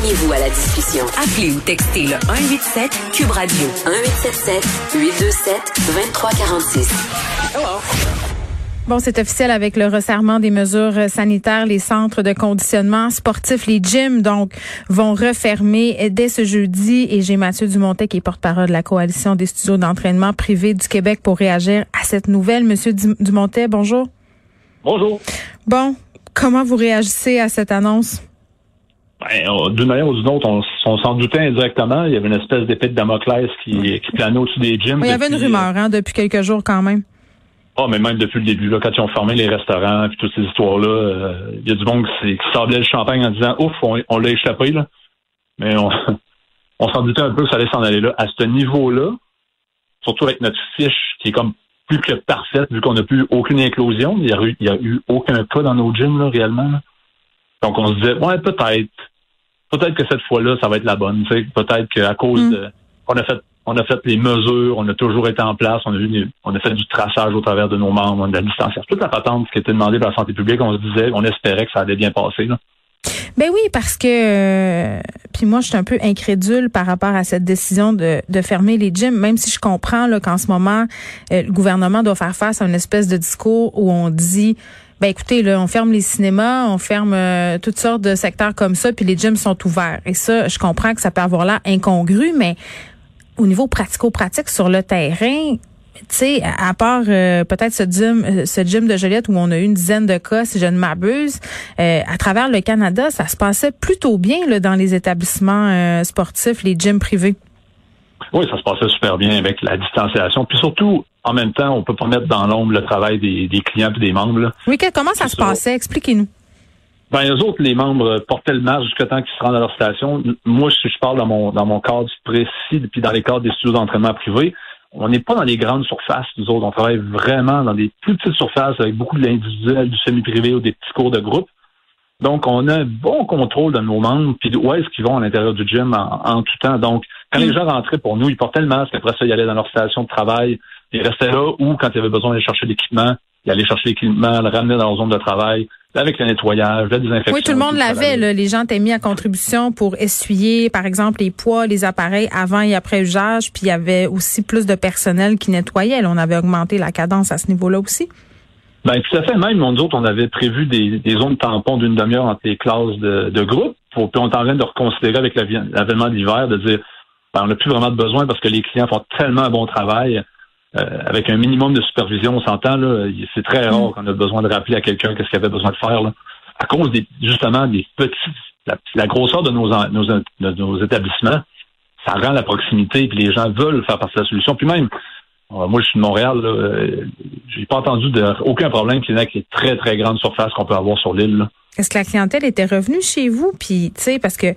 Joignez-vous à la discussion. Appelez ou textez le 187 Cube Radio 1877 827 2346. Hello. Bon, c'est officiel avec le resserrement des mesures sanitaires. Les centres de conditionnement sportif, les gyms, donc, vont refermer dès ce jeudi. Et j'ai Mathieu Dumontet, qui est porte-parole de la Coalition des studios d'entraînement privés du Québec, pour réagir à cette nouvelle. Monsieur Dumontet, bonjour. Bonjour. Bon, comment vous réagissez à cette annonce? Ben, d'une manière ou d'une autre, on, s'en doutait indirectement. Il y avait une espèce d'épée de Damoclès qui, qui planait au-dessus des gyms. il y avait une rumeur hein, depuis quelques jours quand même. Ah, mais même depuis le début, là, quand ils ont fermé les restaurants puis toutes ces histoires-là, euh, il y a du monde qui, qui sablait le champagne en disant Ouf, on, l'a échappé, là. Mais on, on s'en doutait un peu que ça allait s'en aller là. À ce niveau-là, surtout avec notre fiche qui est comme plus que parfaite, vu qu'on n'a plus aucune inclusion. Il n'y a eu aucun cas dans nos gyms, là, réellement. Donc on se disait, ouais, peut-être. Peut-être que cette fois-là, ça va être la bonne. Peut-être qu'à cause mm. de. On a fait on a fait les mesures, on a toujours été en place, on a, eu, on a fait du traçage au travers de nos membres, de la distanciation. Toute la patente qui était demandée par la santé publique, on se disait, on espérait que ça allait bien passer. Là. Ben oui, parce que euh, puis moi je suis un peu incrédule par rapport à cette décision de, de fermer les gyms, même si je comprends là qu'en ce moment euh, le gouvernement doit faire face à une espèce de discours où on dit ben écoutez là, on ferme les cinémas, on ferme euh, toutes sortes de secteurs comme ça, puis les gyms sont ouverts. Et ça, je comprends que ça peut avoir l'air incongru, mais au niveau pratico-pratique sur le terrain, tu sais, à part euh, peut-être ce gym, euh, ce gym de Joliette où on a eu une dizaine de cas, si je ne m'abuse, euh, à travers le Canada, ça se passait plutôt bien là, dans les établissements sportifs, les gyms privés. Oui, ça se passait super bien avec la distanciation. Puis surtout, en même temps, on peut pas mettre dans l'ombre le travail des, clients et des membres. Oui, comment ça se passait? Expliquez-nous. Ben, eux autres, les membres portaient le masque jusqu'à temps qu'ils se rendent à leur station. Moi, si je parle dans mon dans mon cadre précis, puis dans les cadres des studios d'entraînement privés, on n'est pas dans les grandes surfaces, nous autres. On travaille vraiment dans des plus petites surfaces avec beaucoup de l'individuel, du semi-privé ou des petits cours de groupe. Donc, on a un bon contrôle de nos membres, puis où est-ce qu'ils vont à l'intérieur du gym en, tout temps. Donc, quand les gens rentraient pour nous, ils portaient le masque. Après ça, ils allaient dans leur station de travail. Ils restaient là ou, quand ils avaient besoin d'aller chercher l'équipement, ils allaient chercher l'équipement, le ramener dans leur zone de travail avec le nettoyage, la désinfection. Oui, tout le monde l'avait. Les gens étaient mis à contribution pour essuyer, par exemple, les poids, les appareils avant et après usage. Puis il y avait aussi plus de personnel qui nettoyait. on avait augmenté la cadence à ce niveau-là aussi. Ben tout à fait. Même nous autres, on avait prévu des, zones tampons d'une demi-heure entre les classes de, de groupe. puis on est en train de reconsidérer avec l'avènement d'hiver, de dire ben, on n'a plus vraiment de besoin parce que les clients font tellement un bon travail euh, avec un minimum de supervision, on s'entend, là, c'est très rare mm. qu'on a besoin de rappeler à quelqu'un qu'est-ce qu'il avait besoin de faire, là, à cause des, justement des petits, la, grosseur de nos, nos, de nos établissements, ça rend la proximité, puis les gens veulent faire partie de la solution. Puis même, euh, moi, je suis de Montréal, là, euh, j'ai pas entendu de, aucun problème qui avec les très, très grandes surfaces qu'on peut avoir sur l'île. Est-ce que la clientèle était revenue chez vous? Puis, tu sais, parce que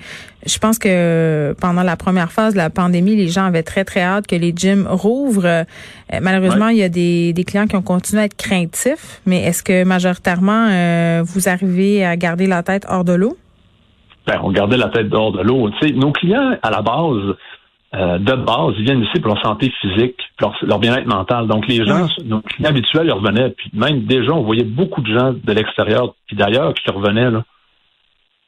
je pense que pendant la première phase de la pandémie, les gens avaient très, très hâte que les gyms rouvrent. Euh, malheureusement, il y a des, clients qui ont continué à être craintifs. Mais est-ce que majoritairement, euh, vous arrivez à garder la tête hors de l'eau? Ben, on gardait la tête hors de l'eau. Tu sais, nos clients, à la base, euh, de base, ils viennent ici pour leur santé physique, leur, leur bien-être mental. Donc les gens, nos clients habituels, ils revenaient. Puis même déjà, on voyait beaucoup de gens de l'extérieur, puis d'ailleurs, qui revenaient. Là.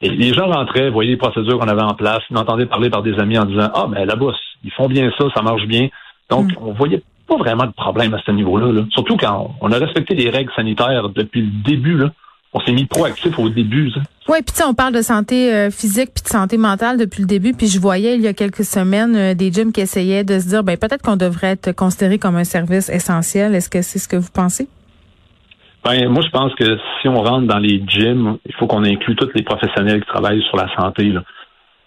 Et les gens rentraient, voyaient les procédures qu'on avait en place, ils entendaient parler par des amis en disant Ah, mais là-bas, ils font bien ça, ça marche bien. Donc, mm. on voyait pas vraiment de problème à ce niveau-là. Là. Surtout quand on a respecté les règles sanitaires depuis le début. Là on s'est mis proactif au début. Oui, puis on parle de santé euh, physique puis de santé mentale depuis le début. Puis je voyais il y a quelques semaines euh, des gyms qui essayaient de se dire, ben peut-être qu'on devrait être considéré comme un service essentiel. Est-ce que c'est ce que vous pensez? Ben, moi, je pense que si on rentre dans les gyms, il faut qu'on inclue tous les professionnels qui travaillent sur la santé.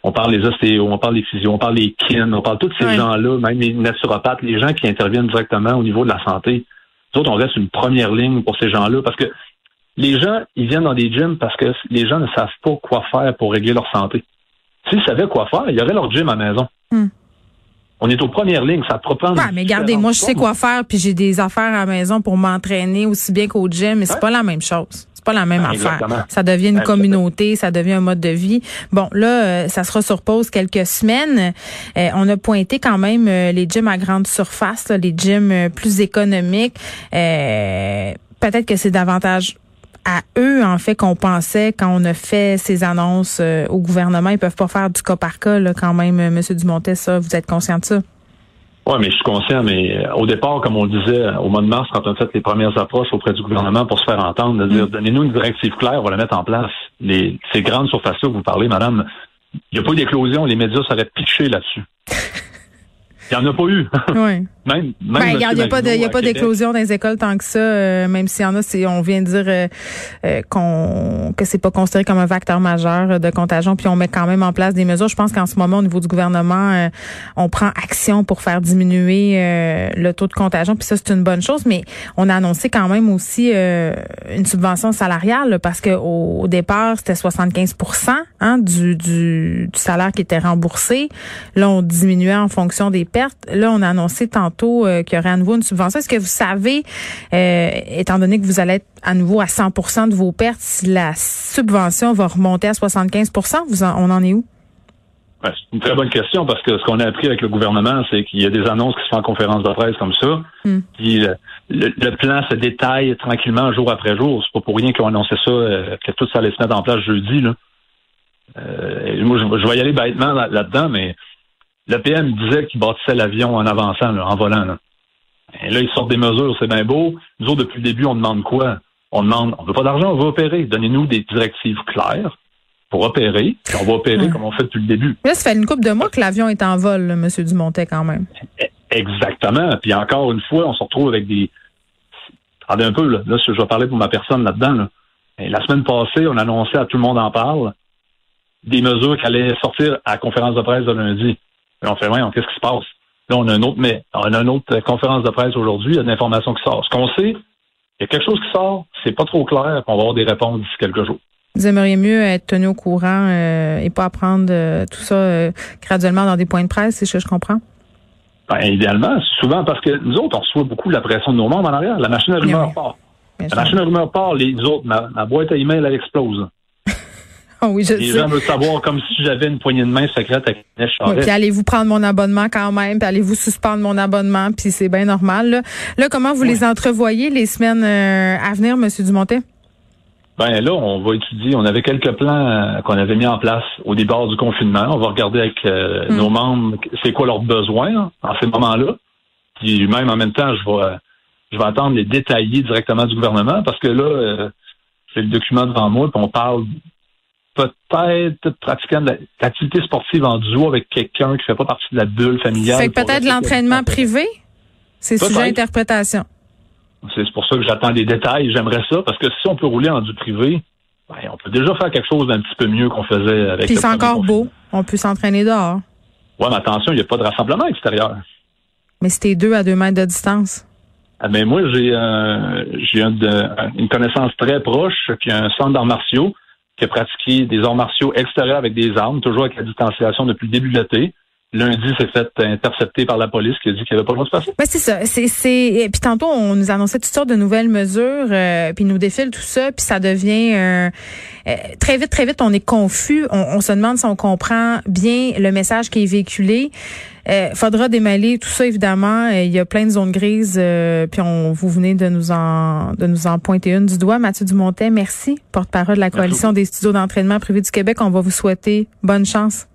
On parle des ostéos, on parle des physios, on parle des kin, on parle de tous ces gens-là, même les naturopathes, les gens qui interviennent directement au niveau de la santé. Nous autres, on reste une première ligne pour ces gens-là parce que les gens, ils viennent dans des gyms parce que les gens ne savent pas quoi faire pour régler leur santé. S'ils savaient quoi faire, il y aurait leur gym à la maison. Hmm. On est aux premières lignes, ça prend. Ouais, mais regardez, moi je sais quoi faire, puis j'ai des affaires à la maison pour m'entraîner aussi bien qu'au gym, mais c'est pas la même chose. C'est pas la même affaire. Ça devient une communauté, ça devient un mode de vie. Bon, là, euh, ça sera sur pause quelques semaines. Euh, on a pointé quand même euh, les gyms à grande surface, les gyms plus économiques. Peut-être que c'est davantage à eux, en fait, qu'on pensait quand on a fait ces annonces euh, au gouvernement. Ils peuvent pas faire du cas par cas, là, quand même, euh, M. Dumontet, ça. Vous êtes conscient de ça? Oui, mais je suis conscient, mais euh, au départ, comme on le disait, au mois de mars, quand on a fait les premières approches auprès du gouvernement pour se faire entendre, de dire, mm. donnez-nous une directive claire, on va la mettre en place. Les, ces grandes surfaces-là que vous parlez, madame, il n'y a pas eu d'éclosion, les médias seraient pitchés là-dessus. Il n'y en a pas eu. Oui. Même, ben, il n'y a, pas a pas d'éclosion dans les écoles tant que ça, euh, même s'il y en a, c'est, on vient de dire euh, euh, qu'on que c'est pas considéré comme un facteur majeur de contagion, puis on met quand même en place des mesures. Je pense qu'en ce moment, au niveau du gouvernement, on prend action pour faire diminuer le taux de contagion, puis ça, c'est une bonne chose, mais on a annoncé quand même aussi une subvention salariale, parce que au, départ, c'était 75 hein, du, du, du salaire qui était remboursé. Là, on diminuait en fonction des Là, on a annoncé tantôt euh, qu'il y aurait à nouveau une subvention. Est-ce que vous savez, euh, étant donné que vous allez être à nouveau à 100% de vos pertes, si la subvention va remonter à 75 vous on en est où? c'est une très bonne question parce que ce qu'on a appris avec le gouvernement, c'est qu'il y a des annonces qui se font en conférence de presse comme ça. Hmm. Puis le, plan se détaille tranquillement jour après jour. C'est pas pour rien qu'ils ont annoncé ça, euh, que tout ça allait se mettre en place jeudi. Là. moi, je, vais y aller bêtement là-dedans, mais le PM disait qu'il bâtissait l'avion en avançant, en volant. Là. Et là, ils sortent des mesures, c'est bien beau. Nous autres, depuis le début, on demande quoi? On demande, on veut pas d'argent, on veut opérer. Donnez-nous des directives claires pour opérer, puis on va opérer comme on fait depuis le début. Là, ça fait une couple de mois que l'avion est en vol, là, M. Dumontet, quand même. E, exactement. Puis encore une fois, on se retrouve avec des... Attendez un peu, là, là je vais parler pour ma personne là-dedans. Là. la semaine passée, on annonçait à tout le monde en parle des mesures qui allaient sortir à la conférence de presse de lundi on fait, ouais, qu'est-ce qui se passe? Là, on a un autre, mais on a une autre conférence de presse aujourd'hui, il y a de l'information qui sort. Ce qu'on sait, il y a quelque chose qui sort, c'est pas trop clair, on va avoir des réponses d'ici quelques jours. Vous aimeriez mieux être tenu au courant euh, et pas apprendre euh, tout ça euh, graduellement dans des points de presse, c'est ce que je comprends? Ben, idéalement, souvent parce que nous autres, on reçoit beaucoup la pression de nos membres en arrière. La machine à rumeurs part. la machine à rumeurs part, les autres, ma, ma boîte à email, elle explose. Oui, je Les gens veulent savoir comme si j'avais une poignée de main secrète avec Inès puis allez-vous prendre mon abonnement quand même, puis allez-vous suspendre mon abonnement, puis c'est bien normal. Là, comment vous les entrevoyez les semaines euh, à venir, M. Dumontet? Ben là, on va étudier. On avait quelques plans euh, qu'on avait mis en place au départ du confinement. On va regarder avec euh, hmm. nos membres c'est quoi leurs besoins en ces moments-là. Puis même en même temps, je vais je vais attendre les détailler directement du gouvernement parce que là, c'est le document devant moi, puis on parle peut-être pratiquant de l'activité sportive en duo avec quelqu'un qui fait pas partie de la bulle familiale. Fait peut-être l'entraînement privé? C'est sujet interprétation. C'est pour ça que j'attends des détails. J'aimerais ça, parce que si on peut rouler en du privé, ben, on peut déjà faire quelque chose d'un petit peu mieux qu'on faisait avec Puis c'est encore beau. On peut s'entraîner dehors. Oui, mais attention, il n'y a pas de rassemblement extérieur. Mais c'était deux à deux mètres de distance. Ah ben moi, j'ai euh, j'ai une connaissance très proche qui a un centre d'arts martiaux qui a pratiqué des arts martiaux extérieurs avec des armes, toujours avec la distanciation depuis le début de l'été. Lundi, s'est fait intercepter par la police qui a dit qu'il n'y avait pas le droit de passer. Ben, c'est ça. C'est, c'est... Puis tantôt, on nous annonçait toutes sortes de nouvelles mesures, euh, puis nous défile tout ça, puis ça devient euh, euh, très vite, très vite, on est confus. On, on, se demande si on comprend bien le message qui est véhiculé. Euh, faudra démêler tout ça évidemment. Il y a plein de zones grises, puis on vous venez de nous en de nous en pointer une du doigt. Mathieu Dumontet, merci, porte-parole de la coalition des studios d'entraînement privés du Québec. On va vous souhaiter bonne chance.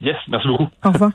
Yes, merci beaucoup. Au revoir.